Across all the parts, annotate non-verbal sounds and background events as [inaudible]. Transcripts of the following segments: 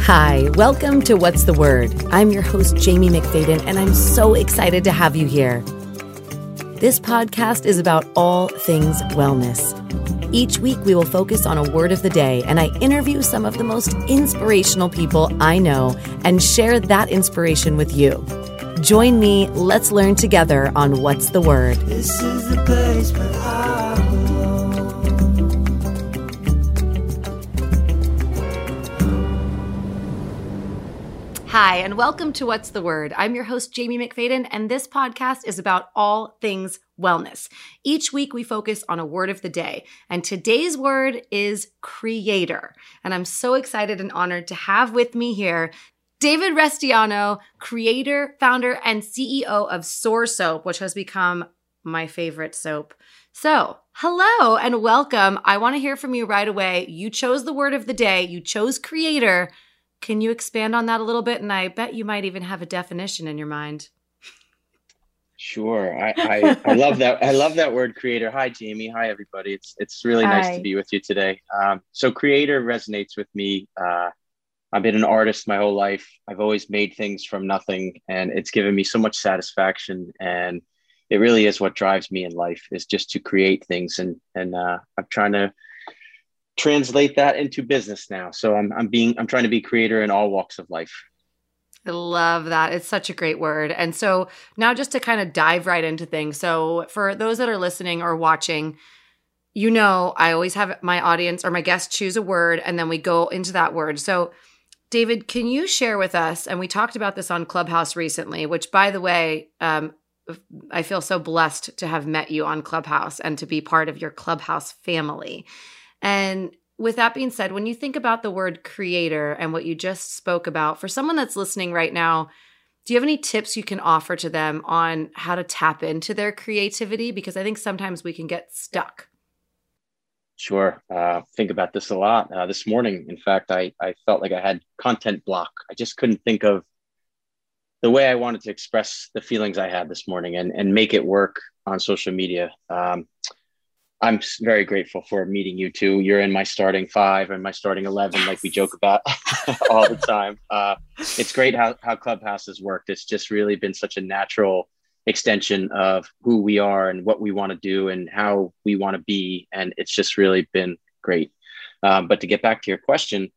Hi, welcome to What's the Word? I'm your host, Jamie McFadden, and I'm so excited to have you here. This podcast is about all things wellness. Each week, we will focus on a word of the day, and I interview some of the most inspirational people I know and share that inspiration with you. Join me, let's learn together on What's the Word. This is the place where I Hi, and welcome to What's the Word. I'm your host, Jamie McFadden, and this podcast is about all things wellness. Each week, we focus on a word of the day, and today's word is creator. And I'm so excited and honored to have with me here David Restiano, creator, founder, and CEO of Sore Soap, which has become my favorite soap. So, hello and welcome. I want to hear from you right away. You chose the word of the day, you chose creator. Can you expand on that a little bit? And I bet you might even have a definition in your mind. Sure. I, I, I, love that. I love that word creator. Hi, Jamie. Hi, everybody. It's, it's really Hi. nice to be with you today. Um, so creator resonates with me. Uh, I've been an artist my whole life. I've always made things from nothing and it's given me so much satisfaction. And it really is what drives me in life is just to create things. And, and uh, I'm trying to translate that into business now. So I'm I'm being I'm trying to be creator in all walks of life. I love that. It's such a great word. And so now just to kind of dive right into things. So for those that are listening or watching, you know, I always have my audience or my guests choose a word and then we go into that word. So David, can you share with us? And we talked about this on Clubhouse recently, which, by the way, um, I feel so blessed to have met you on Clubhouse and to be part of your Clubhouse family. And with that being said, when you think about the word creator and what you just spoke about, for someone that's listening right now, do you have any tips you can offer to them on how to tap into their creativity? Because I think sometimes we can get stuck. Sure. Uh, think about this a lot. Uh, this morning, in fact, I, I felt like I had content block. I just couldn't think of the way I wanted to express the feelings I had this morning and, and make it work on social media. Um, I'm very grateful for meeting you too. You're in my starting five and my starting 11, yes. like we joke about [laughs] all the [laughs] time. Uh, it's great how, how Clubhouse has worked. It's just really been such a natural extension of who we are and what we want to do and how we want to be. And it's just really been great. Um, but to get back to your question,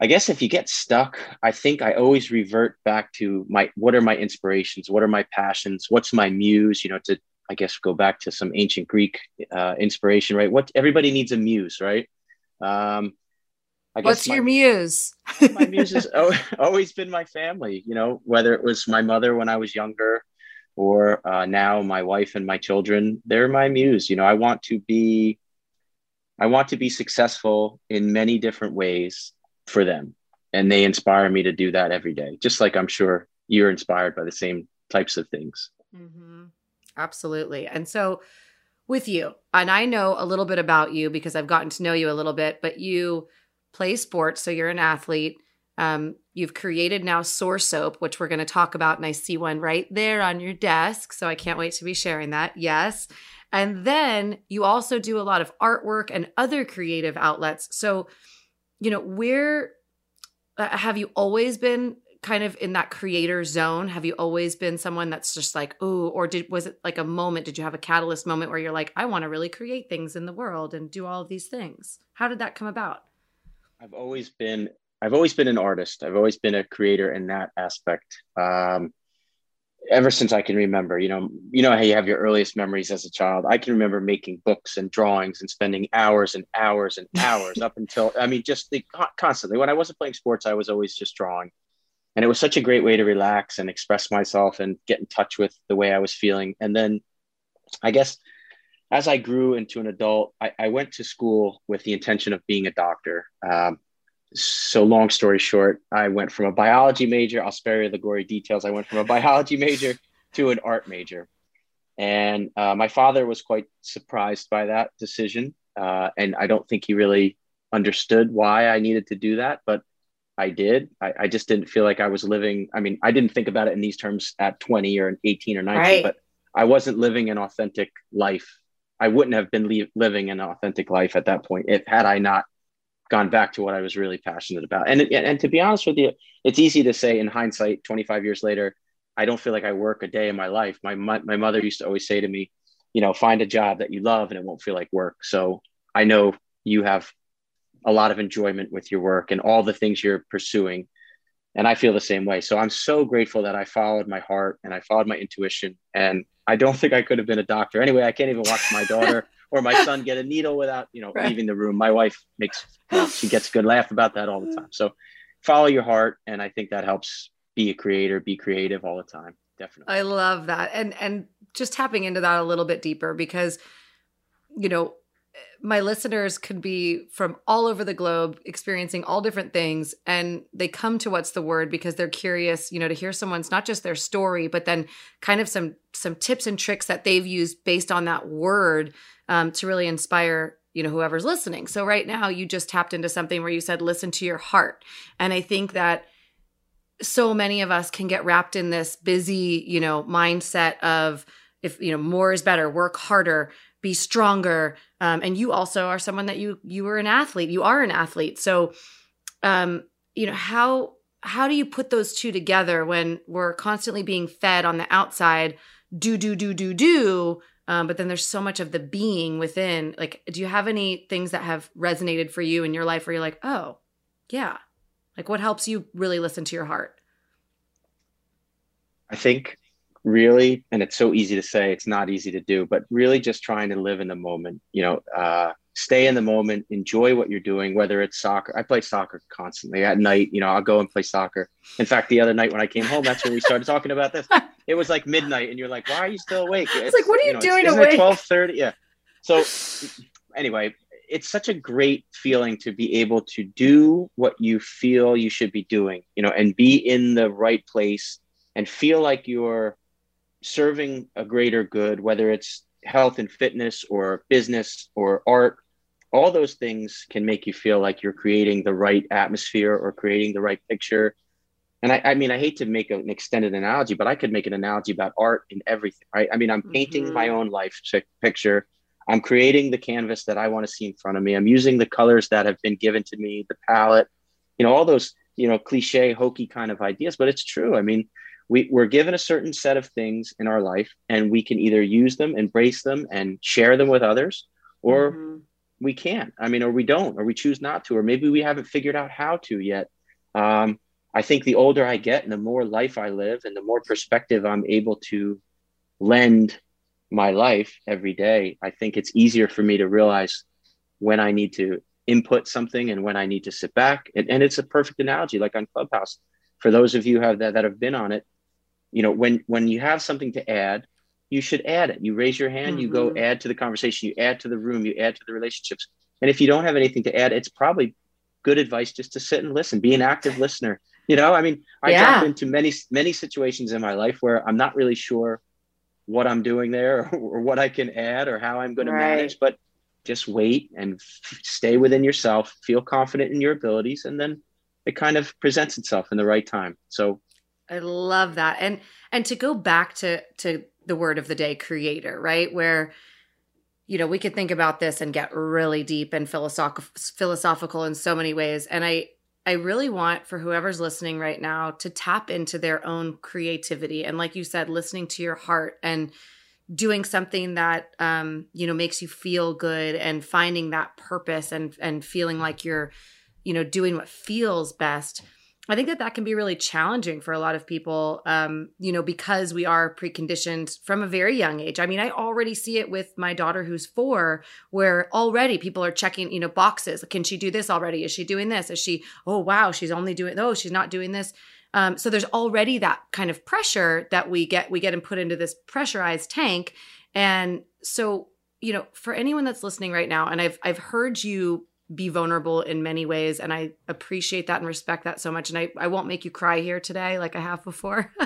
I guess if you get stuck, I think I always revert back to my what are my inspirations? What are my passions? What's my muse? You know, to I guess go back to some ancient Greek uh, inspiration, right? What everybody needs a muse, right? Um, I guess What's my, your muse? [laughs] my muse has always been my family. You know, whether it was my mother when I was younger, or uh, now my wife and my children, they're my muse. You know, I want to be, I want to be successful in many different ways for them, and they inspire me to do that every day. Just like I'm sure you're inspired by the same types of things. Mm-hmm. Absolutely. And so with you, and I know a little bit about you because I've gotten to know you a little bit, but you play sports, so you're an athlete. Um, you've created now Sore Soap, which we're going to talk about, and I see one right there on your desk. So I can't wait to be sharing that. Yes. And then you also do a lot of artwork and other creative outlets. So, you know, where uh, have you always been kind of in that creator zone? Have you always been someone that's just like, oh, or did was it like a moment? Did you have a catalyst moment where you're like, I want to really create things in the world and do all of these things? How did that come about? I've always been I've always been an artist. I've always been a creator in that aspect. Um, ever since I can remember, you know, you know how you have your earliest memories as a child. I can remember making books and drawings and spending hours and hours and [laughs] hours up until I mean, just the, constantly. When I wasn't playing sports, I was always just drawing and it was such a great way to relax and express myself and get in touch with the way I was feeling. And then I guess as I grew into an adult, I, I went to school with the intention of being a doctor. Um, so long story short, I went from a biology major. I'll spare you the gory details. I went from a biology [laughs] major to an art major, and uh, my father was quite surprised by that decision. Uh, and I don't think he really understood why I needed to do that. But I did. I, I, just didn't feel like I was living. I mean, I didn't think about it in these terms at 20 or 18 or 19, right. but I wasn't living an authentic life. I wouldn't have been le- living an authentic life at that point if had I not gone back to what I was really passionate about. And and to be honest with you, it's easy to say in hindsight, 25 years later, I don't feel like I work a day in my life. My my mother used to always say to me, you know, find a job that you love and it won't feel like work. So I know you have a lot of enjoyment with your work and all the things you're pursuing. And I feel the same way. So I'm so grateful that I followed my heart and I followed my intuition. And I don't think I could have been a doctor. Anyway, I can't even watch my daughter [laughs] or my son get a needle without, you know, right. leaving the room. My wife makes, you know, she gets a good laugh about that all the time. So follow your heart. And I think that helps be a creator, be creative all the time. Definitely. I love that. And, and just tapping into that a little bit deeper because, you know, my listeners could be from all over the globe experiencing all different things and they come to what's the word because they're curious you know to hear someone's not just their story but then kind of some some tips and tricks that they've used based on that word um, to really inspire you know whoever's listening. So right now you just tapped into something where you said listen to your heart. And i think that so many of us can get wrapped in this busy you know mindset of if you know more is better work harder be stronger um, and you also are someone that you you were an athlete you are an athlete. So um you know how how do you put those two together when we're constantly being fed on the outside do do do do do um, but then there's so much of the being within? Like do you have any things that have resonated for you in your life where you're like oh yeah like what helps you really listen to your heart? I think really and it's so easy to say it's not easy to do but really just trying to live in the moment you know uh, stay in the moment enjoy what you're doing whether it's soccer i play soccer constantly at night you know i'll go and play soccer. In fact the other night when i came home that's when we started talking about this. [laughs] It was like midnight and you're like why are you still awake? It's, it's like what are you, you know, doing it's, awake? 12 30 yeah. So anyway it's such a great feeling to be able to do what you feel you should be doing you know and be in the right place and feel like you're serving a greater good, whether it's health and fitness or business or art, all those things can make you feel like you're creating the right atmosphere or creating the right picture. And I, I mean, I hate to make an extended analogy, but I could make an analogy about art in everything, right? I mean, I'm painting mm-hmm. my own life picture. I'm creating the canvas that I want to see in front of me. I'm using the colors that have been given to me, the palette, you know, all those, you know, cliche, hokey kind of ideas, but it's true. I mean, we, we're given a certain set of things in our life and we can either use them embrace them and share them with others or mm-hmm. we can't. I mean or we don't or we choose not to or maybe we haven't figured out how to yet. Um, i think the older i get and the more life i live and the more perspective i'm able to lend my life every day i think it's easier for me to realize when i need to input something and when i need to sit back. And, and it's a perfect analogy like on clubhouse. For those of you have that, that have been on it you know when when you have something to add you should add it you raise your hand mm-hmm. you go mm-hmm. add to the conversation you add to the room you add to the relationships and if you don't have anything to add it's probably good advice just to sit and listen be an active listener you know i mean i yeah. jump into many many situations in my life where i'm not really sure what i'm doing there or, [laughs] or what i can add or how i'm going right. to manage but just wait and f- stay within yourself feel confident in your abilities and then it kind of presents itself in the right time so I love that. And and to go back to to the word of the day creator, right? Where you know, we could think about this and get really deep and philosophical philosophical in so many ways. And I I really want for whoever's listening right now to tap into their own creativity and like you said listening to your heart and doing something that um you know makes you feel good and finding that purpose and and feeling like you're you know doing what feels best I think that that can be really challenging for a lot of people, um, you know, because we are preconditioned from a very young age. I mean, I already see it with my daughter who's four, where already people are checking, you know, boxes. Can she do this already? Is she doing this? Is she, oh, wow, she's only doing, oh, she's not doing this. Um, so there's already that kind of pressure that we get, we get and put into this pressurized tank. And so, you know, for anyone that's listening right now, and I've, I've heard you be vulnerable in many ways and i appreciate that and respect that so much and i, I won't make you cry here today like i have before. [laughs]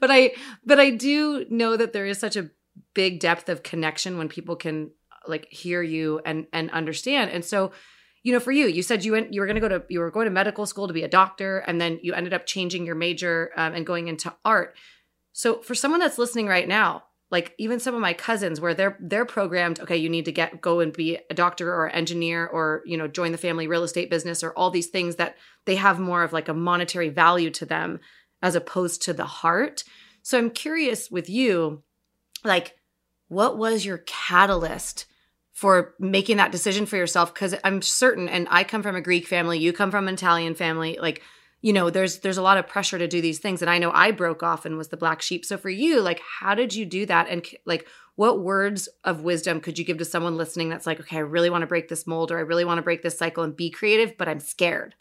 But i but i do know that there is such a big depth of connection when people can like hear you and and understand. And so you know for you you said you went you were going to go to you were going to medical school to be a doctor and then you ended up changing your major um, and going into art. So for someone that's listening right now like even some of my cousins where they're they're programmed okay you need to get go and be a doctor or engineer or you know join the family real estate business or all these things that they have more of like a monetary value to them as opposed to the heart. So i'm curious with you like what was your catalyst for making that decision for yourself? Because i'm certain and i come from a greek family you come from an italian family like you know there's there's a lot of pressure to do these things. And i know i broke off and was the black sheep. So for you like how did you do that? And like what words of wisdom could you give to someone listening that's like okay i really want to break this mold or i really want to break this cycle and be creative but i'm scared.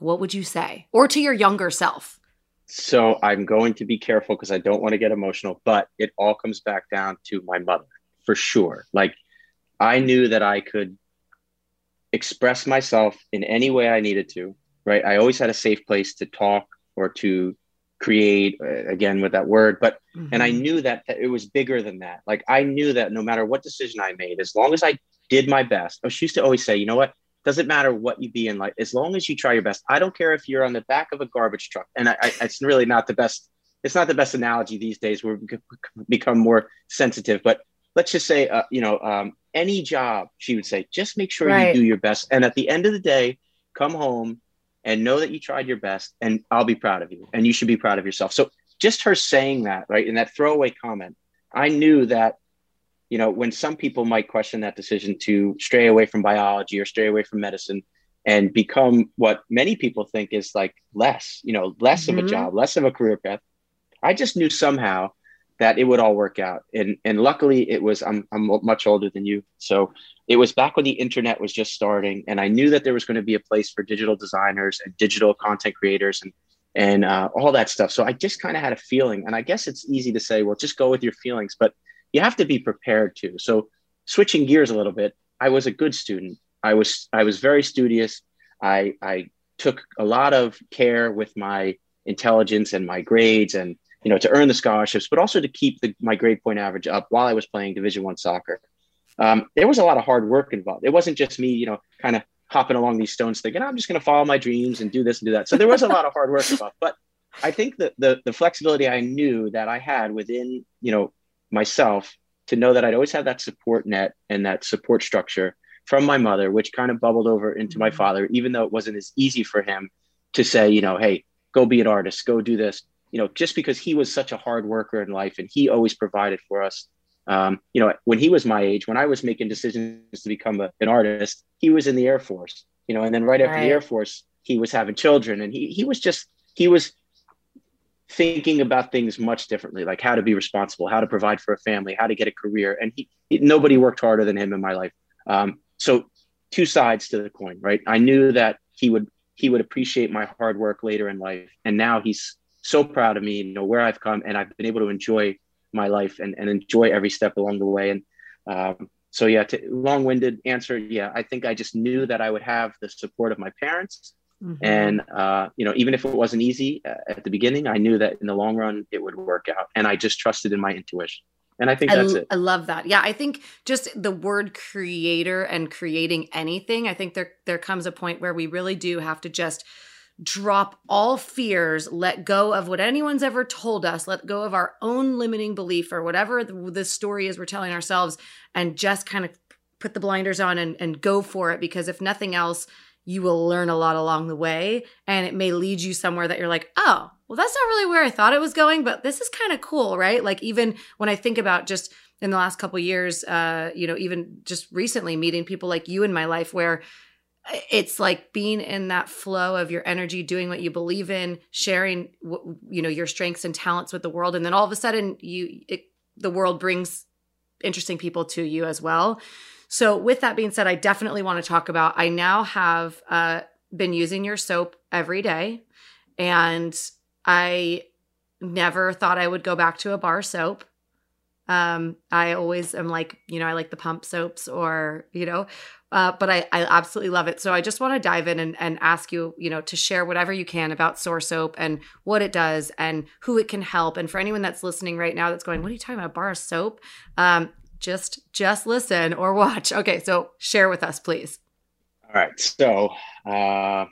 What would you say? Or to your younger self. So i'm going to be careful because i don't want to get emotional but it all comes back down to my mother for sure. Like i knew that i could express myself in any way i needed to right? I always had a safe place to talk or to create uh, again with that word but mm-hmm. and i mm-hmm. knew that, that, it was bigger than that like i knew that no matter what decision i made as long as i did my best oh, she used to always say you know what doesn't matter what you be in life as long as you try your best i don't care if you're on the back of a garbage truck and I, I, it's really not the best it's not the best analogy these days where we've become more sensitive but let's just say uh, you know um, any job she would say just make sure right. you do your best and at the end of the day come home and know that you tried your best and I'll be proud of you and you should be proud of yourself. So just her saying that, right, in that throwaway comment, I knew that, you know, when some people might question that decision to stray away from biology or stray away from medicine and become what many people think is like less, you know, less mm-hmm. of a mm-hmm. job, less of a career path, I just knew somehow that it would all work out. And and luckily it was I'm I'm much older than you. So it was back when the internet was just starting and I knew that there was going to be a place for digital designers and digital content creators and and uh, all that stuff. So I just kind of had a feeling and I guess it's easy to say well just go with your feelings but you have to be prepared to. So switching gears a little bit, I was a good student. I was I was very studious. I I took a lot of care with my intelligence and my grades and you know, to earn the scholarships, but also to keep the, my grade point average up while I was playing Division One soccer. Um, there was a lot of hard work involved. It wasn't just me, you know, kind of hopping along these stones thinking I'm just going to follow my dreams and do this and do that. So there was a lot of hard work involved. But I think that the the flexibility I knew that I had within, you know, myself to know that I'd always have that support net and that support structure from my mother, which kind of bubbled over into my mm-hmm. father, even though it wasn't as easy for him to say, you know, hey, go be an artist, go do this you know, just because he was such a hard worker in life and he always provided for us. Um, you know, when he was my age, when I was making decisions to become a, an artist, he was in the Air Force, you know, and then right after right. the Air Force, he was having children and he, he was just, he was thinking about things much differently, like how to be responsible, how to provide for a family, how to get a career. And he, he nobody worked harder than him in my life. Um, so two sides to the coin, right? I knew that he would, he would appreciate my hard work later in life. And now he's so proud of me, you know, where I've come and I've been able to enjoy my life and, and enjoy every step along the way. And um, so, yeah, to, long-winded answer. Yeah, I think I just knew that I would have the support of my parents. Mm-hmm. And, uh, you know, even if it wasn't easy uh, at the beginning, I knew that in the long run, it would work out. And I just trusted in my intuition. And I think that's it. I love that. Yeah, I think just the word creator and creating anything, I think there there comes a point where we really do have to just – drop all fears, let go of what anyone's ever told us, let go of our own limiting belief or whatever the, the story is we're telling ourselves, and just kind of put the blinders on and, and go for it. Because if nothing else, you will learn a lot along the way, and it may lead you somewhere that you're like, oh, well, that's not really where I thought it was going, but this is kind of cool, right? Like even when I think about just in the last couple years, uh, you know, even just recently meeting people like you in my life where it's like being in that flow of your energy doing what you believe in sharing you know your strengths and talents with the world. And then all of a sudden you it, the world brings interesting people to you as well. So with that being said i definitely want to talk about i now have uh, been using your soap every day. And i never thought i would go back to a bar soap um i always am like you know i like the pump soaps or you know uh, but I, I absolutely love it. So I just want to dive in and, and ask you, you know, to share whatever you can about Sore Soap and what it does and who it can help. And for anyone that's listening right now that's going, what are you talking about, bar of soap? Um, just just listen or [laughs] watch. Okay, so share with us, please. All right. So uh,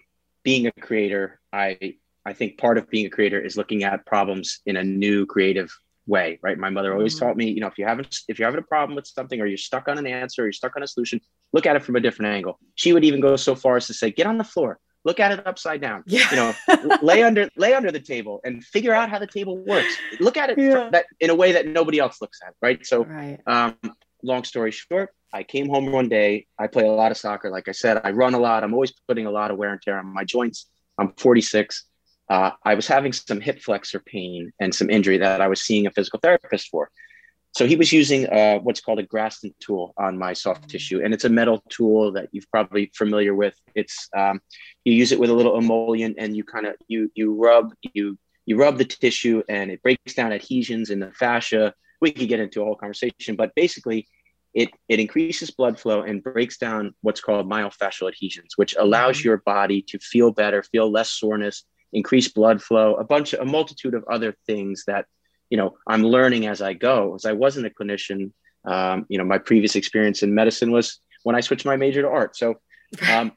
being a creator, I I think part of being a creator is looking at problems in a new creative way, right? My mother always Mm-hmm. taught me, you know, if you haven't, if you're having a problem with something or you're stuck on an answer or you're stuck on a solution, look at it from a different angle. She would even go so far as to say, get on the floor, look at it upside down, Yeah. you know, lay under, lay under the table and figure out how the table works. Look at it Yeah. that in a way that nobody else looks at, right? So, right. um, long story short, I came home one day. I play a lot of soccer. Like I said, I run a lot. I'm always putting a lot of wear and tear on my joints. I'm 46. Uh, I was having some hip flexor pain and some injury that I was seeing a physical therapist for. So he was using uh, what's called a Graston tool on my soft tissue, and it's a metal tool that you've probably familiar with. It's um, you use it with a little emollient, and you kind of you you rub you you rub the tissue, and it breaks down adhesions in the fascia. We could get into a whole conversation, but basically, it it increases blood flow and breaks down what's called myofascial adhesions, which allows Mhm. your body to feel better, feel less soreness, increase blood flow, a bunch a multitude of other things that you know I'm learning as I go. As I wasn't a clinician, um, you know, my previous experience in medicine was when I switched my major to art. So, [laughs] um,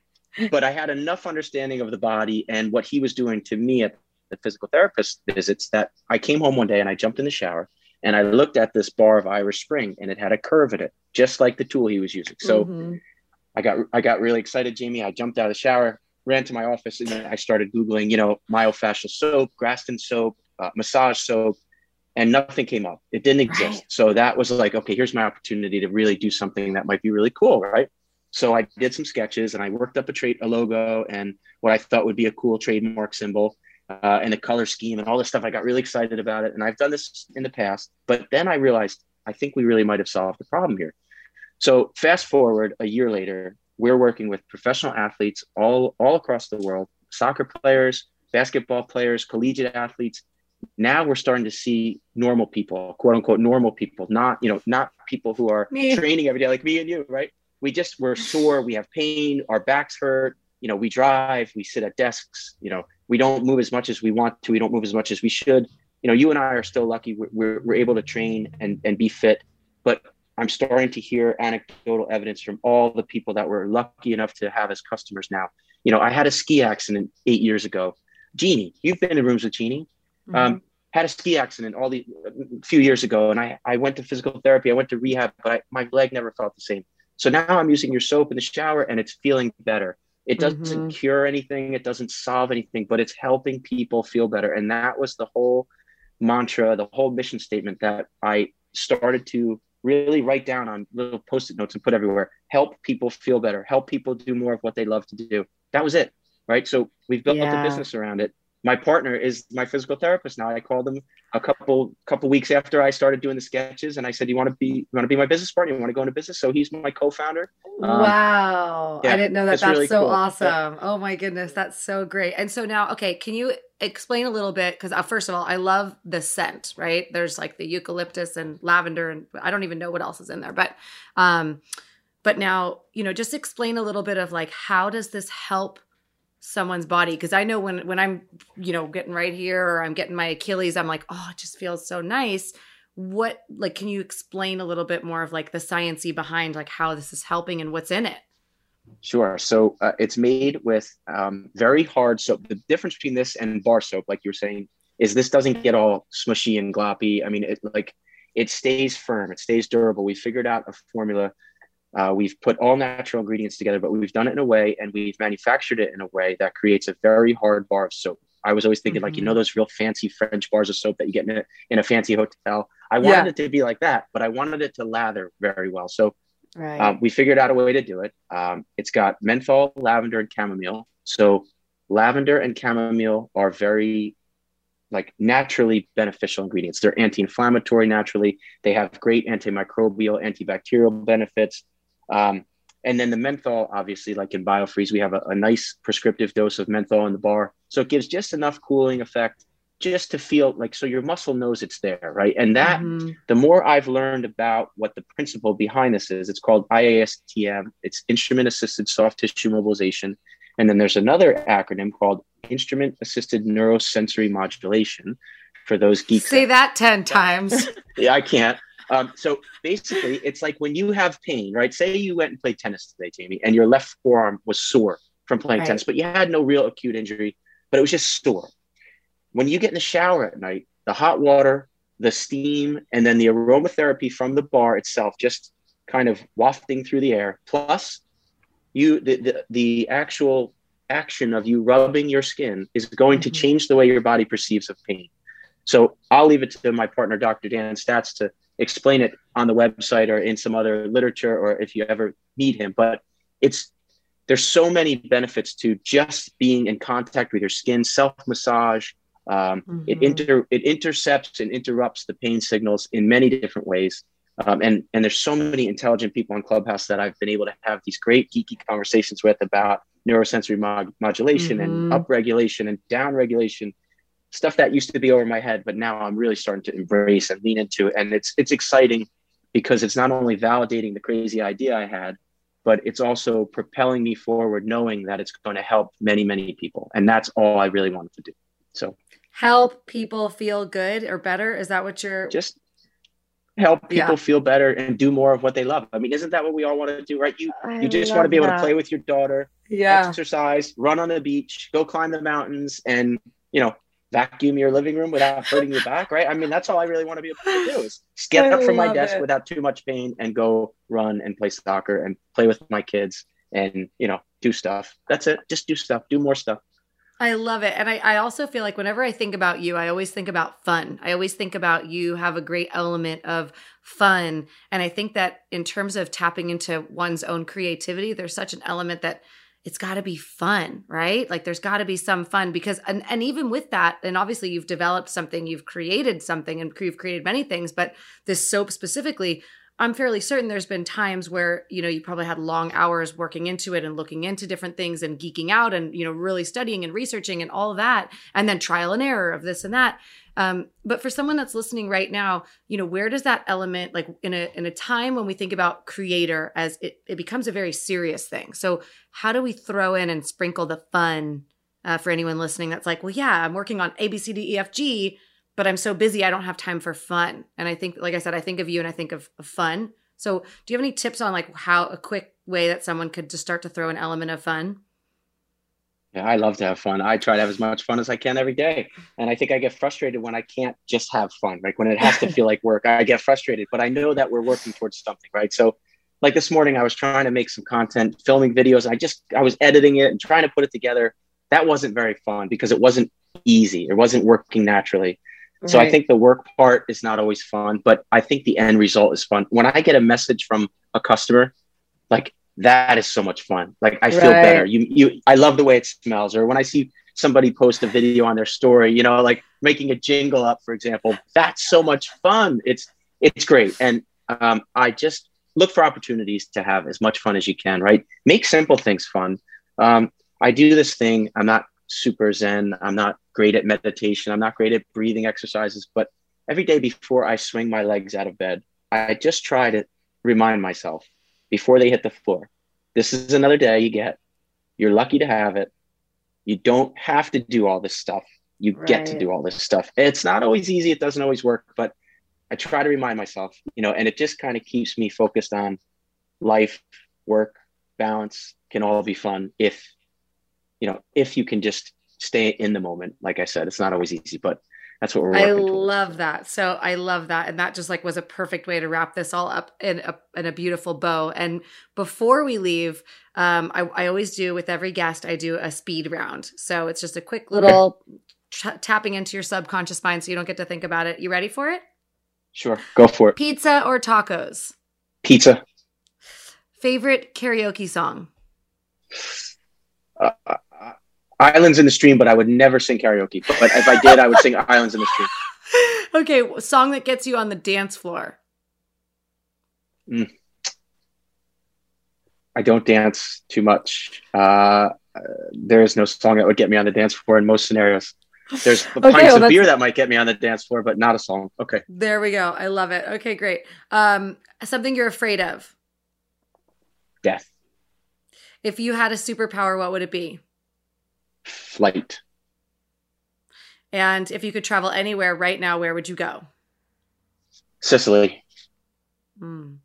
but I had enough understanding of the body and what he was doing to me at the physical therapist visits that I came home one day and I jumped in the shower and I looked at this bar of Irish Spring and it had a curve in it, just like the tool he was using. So Mhm. I got I got really excited, Jamie. I jumped out of the shower, ran to my office, and then I started googling, you know, myofascial soap, Graston soap, uh, massage soap, and nothing came up. It didn't exist. Right. So that was like, okay, here's my opportunity to really do something that might be really cool, right? So I did some sketches and I worked up a trade a logo and what I thought would be a cool trademark symbol. Uh, and a color scheme and all this stuff. I got really excited about it. And I've done this in the past, but then I realized I think we really might have solved the problem here. So fast forward a year later, we're working with professional athletes all all across the world, soccer players, basketball players, collegiate athletes. Now we're starting to see normal people, quote unquote normal people, not you know not people who are Me. training every day like me and you, right? We just we're sore, we have pain, our backs hurt. You know, we drive, we sit at desks. You know, we don't move as much as we want to. We don't move as much as we should. You know, you and I are still lucky. We're, we're, we're able to train and, and be fit. But I'm starting to hear anecdotal evidence from all the people that were lucky enough to have as customers now. You know, I had a ski accident eight years ago. Jeannie, you've been in rooms with Jeannie. Mm-hmm. Um, had a ski accident all the a few years ago, and I, I went to physical therapy. I went to rehab, but I, my leg never felt the same. So now I'm using your soap in the shower, and it's feeling better. It doesn't Mhm. cure anything, it doesn't solve anything, but it's helping people feel better. And that was the whole mantra, the whole mission statement that I started to really write down on little post-it notes and put everywhere. Help people feel better. Help people do more of what they love to do. That was it, right? So we've built Yeah. a business around it. My partner is my physical therapist now. I called him a couple couple weeks after I started doing the sketches, and I said, "You want to be you want to be my business partner? You want to go into business?" So he's my co-founder. Um, wow. I didn't know that. That's really so cool. Yeah. awesome. Oh my goodness. That's so great. And so now, okay, can you explain a little bit? Because uh, first of all, I love the scent, right? There's like the eucalyptus and lavender, and I don't even know what else is in there. But, um, but now, you know, just explain a little bit of like, how does this help someone's body? Because I know when, when I'm, you know, getting right here or I'm getting my Achilles, I'm like, oh, it just feels so nice what like can you explain a little bit more of like the sciency behind like how this is helping and what's in it Sure. So uh, it's made with um, very hard soap. The difference between this and bar soap, like you were saying, is this doesn't get all smushy and gloppy. I mean, it like it stays firm. It stays durable. We figured out a formula. Uh, we've put all natural ingredients together, but we've done it in a way, and we've manufactured it in a way that creates a very hard bar of soap. I was always thinking, like, you know, those real fancy French bars of soap that you get in a, in a fancy hotel. I wanted Yeah. it to be like that, but I wanted it to lather very well. So right um, we figured out a way to do it. Um, it's got menthol, lavender, and chamomile. So lavender and chamomile are very like naturally beneficial ingredients. They're anti-inflammatory naturally. They have great antimicrobial, antibacterial benefits. Um, and then the menthol, obviously, like in BioFreeze, we have a, a nice prescriptive dose of menthol in the bar. So it gives just enough cooling effect just to feel like so your muscle knows it's there, right? And that Mhm. the more I've learned about what the principle behind this is, it's called IASTM. It's instrument assisted soft tissue mobilization. And then there's another acronym called instrument assisted neurosensory modulation for those geeks. say that 10 times [laughs] Yeah, I can't. Um, so basically, it's like when you have pain, right? Say you went and played tennis today, Jamie, and your left forearm was sore from playing Right. tennis, but you had no real acute injury, but it was just sore. When you get in the shower at night, the hot water the steam and then the aromatherapy from the bar itself just kind of wafting through the air plus you the, the, the actual action of you rubbing your skin is going mm-hmm. to change the way your body perceives of pain so i'll leave it to my partner dr dan statz to explain it on the website or in some other literature or if you ever meet him but it's there's so many benefits to just being in contact with your skin self massage um, mm-hmm. It inter it intercepts and interrupts the pain signals in many different ways. Um, and and there's so many intelligent people on Clubhouse that I've been able to have these great geeky conversations with about neurosensory mod- modulation mm-hmm. and upregulation and downregulation, stuff that used to be over my head, but now I'm really starting to embrace and lean into. it. And it's it's exciting because it's not only validating the crazy idea I had, but it's also propelling me forward, knowing that it's going to help many many people, and that's all I really wanted to do. So help people feel good or better? Is that what you're just help people yeah. feel better and do more of what they love? I mean, isn't that what we all want to do, right? You I you just want to be able that. to play with your daughter, yeah, exercise, run on the beach, go climb the mountains, and you know vacuum your living room without hurting your back, right? I mean, that's all I really want to be able to do is get I up from my desk it. without too much pain and go run and play soccer and play with my kids and you know do stuff. That's it. Just do stuff. Do more stuff. I love it. And I, I also feel like whenever I think about you, I always think about fun. I always think about you have a great element of fun. And I think that in terms of tapping into one's own creativity, there's such an element that it's got to be fun, right? Like there's got to be some fun because, and, and even with that, and obviously you've developed something, you've created something, and you've created many things, but this soap specifically, I'm fairly certain there's been times where, you know, you probably had long hours working into it and looking into different things and geeking out and, you know, really studying and researching and all that. And then trial and error of this and that. Um, but for someone that's listening right now, you know, where does that element, like in a in a time when we think about creator as it, it becomes a very serious thing. So how do we throw in and sprinkle the fun uh, for anyone listening that's like, well, yeah, I'm working on A, B, C, D, E, F, G but I'm so busy, I don't have time for fun. And I think, like I said, I think of you and I think of, of fun. So, do you have any tips on like how a quick way that someone could just start to throw an element of fun? Yeah, I love to have fun. I try to have as much fun as I can every day. And I think I get frustrated when I can't just have fun. Like when it has to [laughs] feel like work, I get frustrated, but I know that we're working towards something, right? So like this morning I was trying to make some content, filming videos. I just I was editing it and trying to put it together. That wasn't very fun because it wasn't easy. It wasn't working naturally. So right. I think the work part is not always fun, but I think the end result is fun. When I get a message from a customer, like that is so much fun. Like I feel right. better. You you I love the way it smells. Or when I see somebody post a video on their story, you know, like making a jingle up, for example, that's so much fun. It's it's great. And um, I just look for opportunities to have as much fun as you can, right? Make simple things fun. Um, I do this thing. I'm not super zen. I'm not great at meditation. I'm not great at breathing exercises, but every day before I swing my legs out of bed, I just try to remind myself before they hit the floor this is another day you get. You're lucky to have it. You don't have to do all this stuff. You right. get to do all this stuff. It's not always easy. It doesn't always work, but I try to remind myself, you know, and it just kind of keeps me focused on life, work, balance can all be fun if you know, if you can just stay in the moment. Like I said, it's not always easy, but that's what we're. I love towards. that. So I love that, and that just like was a perfect way to wrap this all up in a in a beautiful bow. And before we leave, um, I, I always do with every guest, I do a speed round. So it's just a quick little t- tapping into your subconscious mind, so you don't get to think about it. You ready for it? Sure, go for it. Pizza or tacos? Pizza. Favorite karaoke song? Uh, Islands in the Stream, but I would never sing karaoke. But if I did, I would sing Islands in the Stream. [laughs] Okay, song that gets you on the dance floor. Mm. I don't dance too much. Uh, there is no song that would get me on the dance floor in most scenarios. There's okay, pints well, of beer that might get me on the dance floor, but not a song. Okay. There we go. I love it. Okay, great. Um, something you're afraid of? Death. If you had a superpower, what would it be? Flight. And if you could travel anywhere right now, where would you go? Sicily. Mm.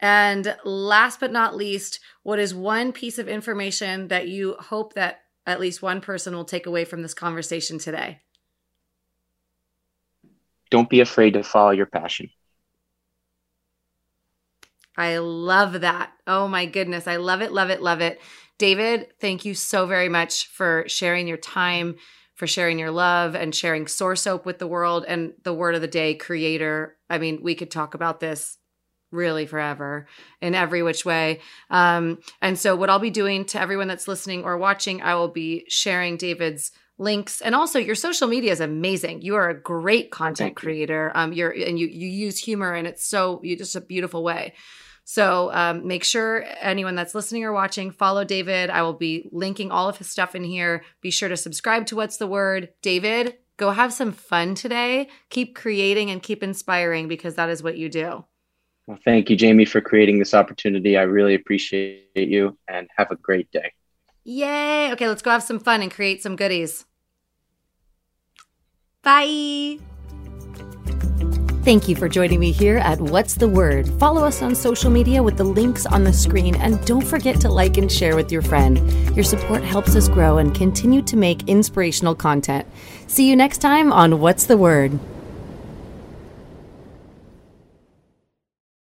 And last but not least, what is one piece of information that you hope that at least one person will take away from this conversation today? don't be afraid to follow your passion. I love that. Oh my goodness. I love it, love it, love it. David, thank you so very much for sharing your time, for sharing your love, and sharing Sore Soap with the world and the word of the day, creator. I mean, we could talk about this really forever in every which way. Um, and so, what I'll be doing to everyone that's listening or watching, I will be sharing David's links. And also your social media is amazing. You are a great content creator. Um you're and you you use humor and it's so you just a beautiful way so um, make sure anyone that's listening or watching follow david. I will be linking all of his stuff in here. Be sure to subscribe to what's the word. David go have some fun today. Keep creating and keep inspiring because that is what you do. Well thank you jamie for creating this opportunity. I really appreciate you and have a great day. Yay. Okay let's go have some fun and create some goodies. Bye. Thank you for joining me here at What's the Word. Follow us on social media with the links on the screen and don't forget to like and share with your friend. Your support helps us grow and continue to make inspirational content. See you next time on What's the Word.